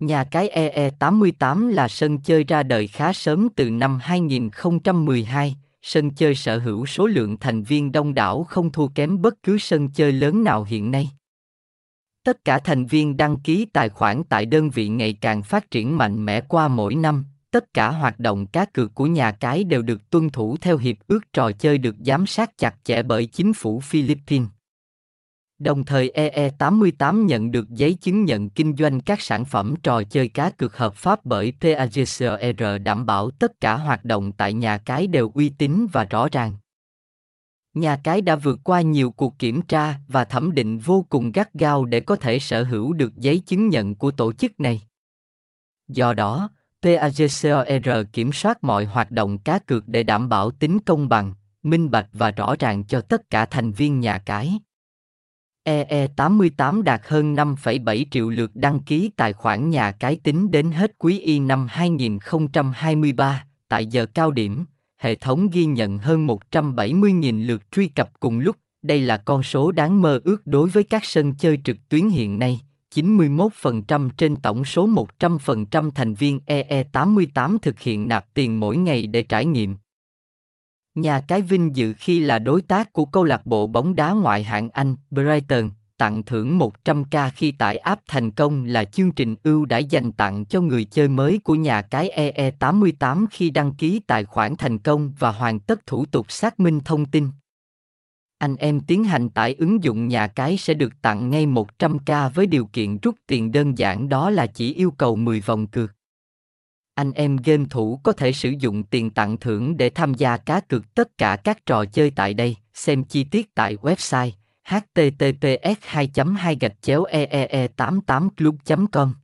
Nhà cái EE88 là sân chơi ra đời khá sớm từ năm 2012, sân chơi sở hữu số lượng thành viên đông đảo không thua kém bất cứ sân chơi lớn nào hiện nay. Tất cả thành viên đăng ký tài khoản tại đơn vị ngày càng phát triển mạnh mẽ qua mỗi năm, tất cả hoạt động cá cược của nhà cái đều được tuân thủ theo hiệp ước trò chơi được giám sát chặt chẽ bởi chính phủ Philippines. Đồng thời EE88 nhận được giấy chứng nhận kinh doanh các sản phẩm trò chơi cá cược hợp pháp bởi PAGCOR đảm bảo tất cả hoạt động tại nhà cái đều uy tín và rõ ràng. Nhà cái đã vượt qua nhiều cuộc kiểm tra và thẩm định vô cùng gắt gao để có thể sở hữu được giấy chứng nhận của tổ chức này. Do đó, PAGCOR kiểm soát mọi hoạt động cá cược để đảm bảo tính công bằng, minh bạch và rõ ràng cho tất cả thành viên nhà cái. EE88 đạt hơn 5,7 triệu lượt đăng ký tài khoản nhà cái tính đến hết quý y năm 2023, tại giờ cao điểm, hệ thống ghi nhận hơn 170.000 lượt truy cập cùng lúc, đây là con số đáng mơ ước đối với các sân chơi trực tuyến hiện nay. 91% trên tổng số 100% thành viên EE88 thực hiện nạp tiền mỗi ngày để trải nghiệm. Nhà cái vinh dự khi là đối tác của câu lạc bộ bóng đá ngoại hạng Anh, Brighton, tặng thưởng 100k khi tải app thành công là chương trình ưu đãi dành tặng cho người chơi mới của nhà cái EE88 khi đăng ký tài khoản thành công và hoàn tất thủ tục xác minh thông tin. Anh em tiến hành tải ứng dụng nhà cái sẽ được tặng ngay 100k với điều kiện rút tiền đơn giản đó là chỉ yêu cầu 10 vòng cược. Anh em game thủ có thể sử dụng tiền tặng thưởng để tham gia cá cược tất cả các trò chơi tại đây, xem chi tiết tại website https 2 2 eee 88 club com.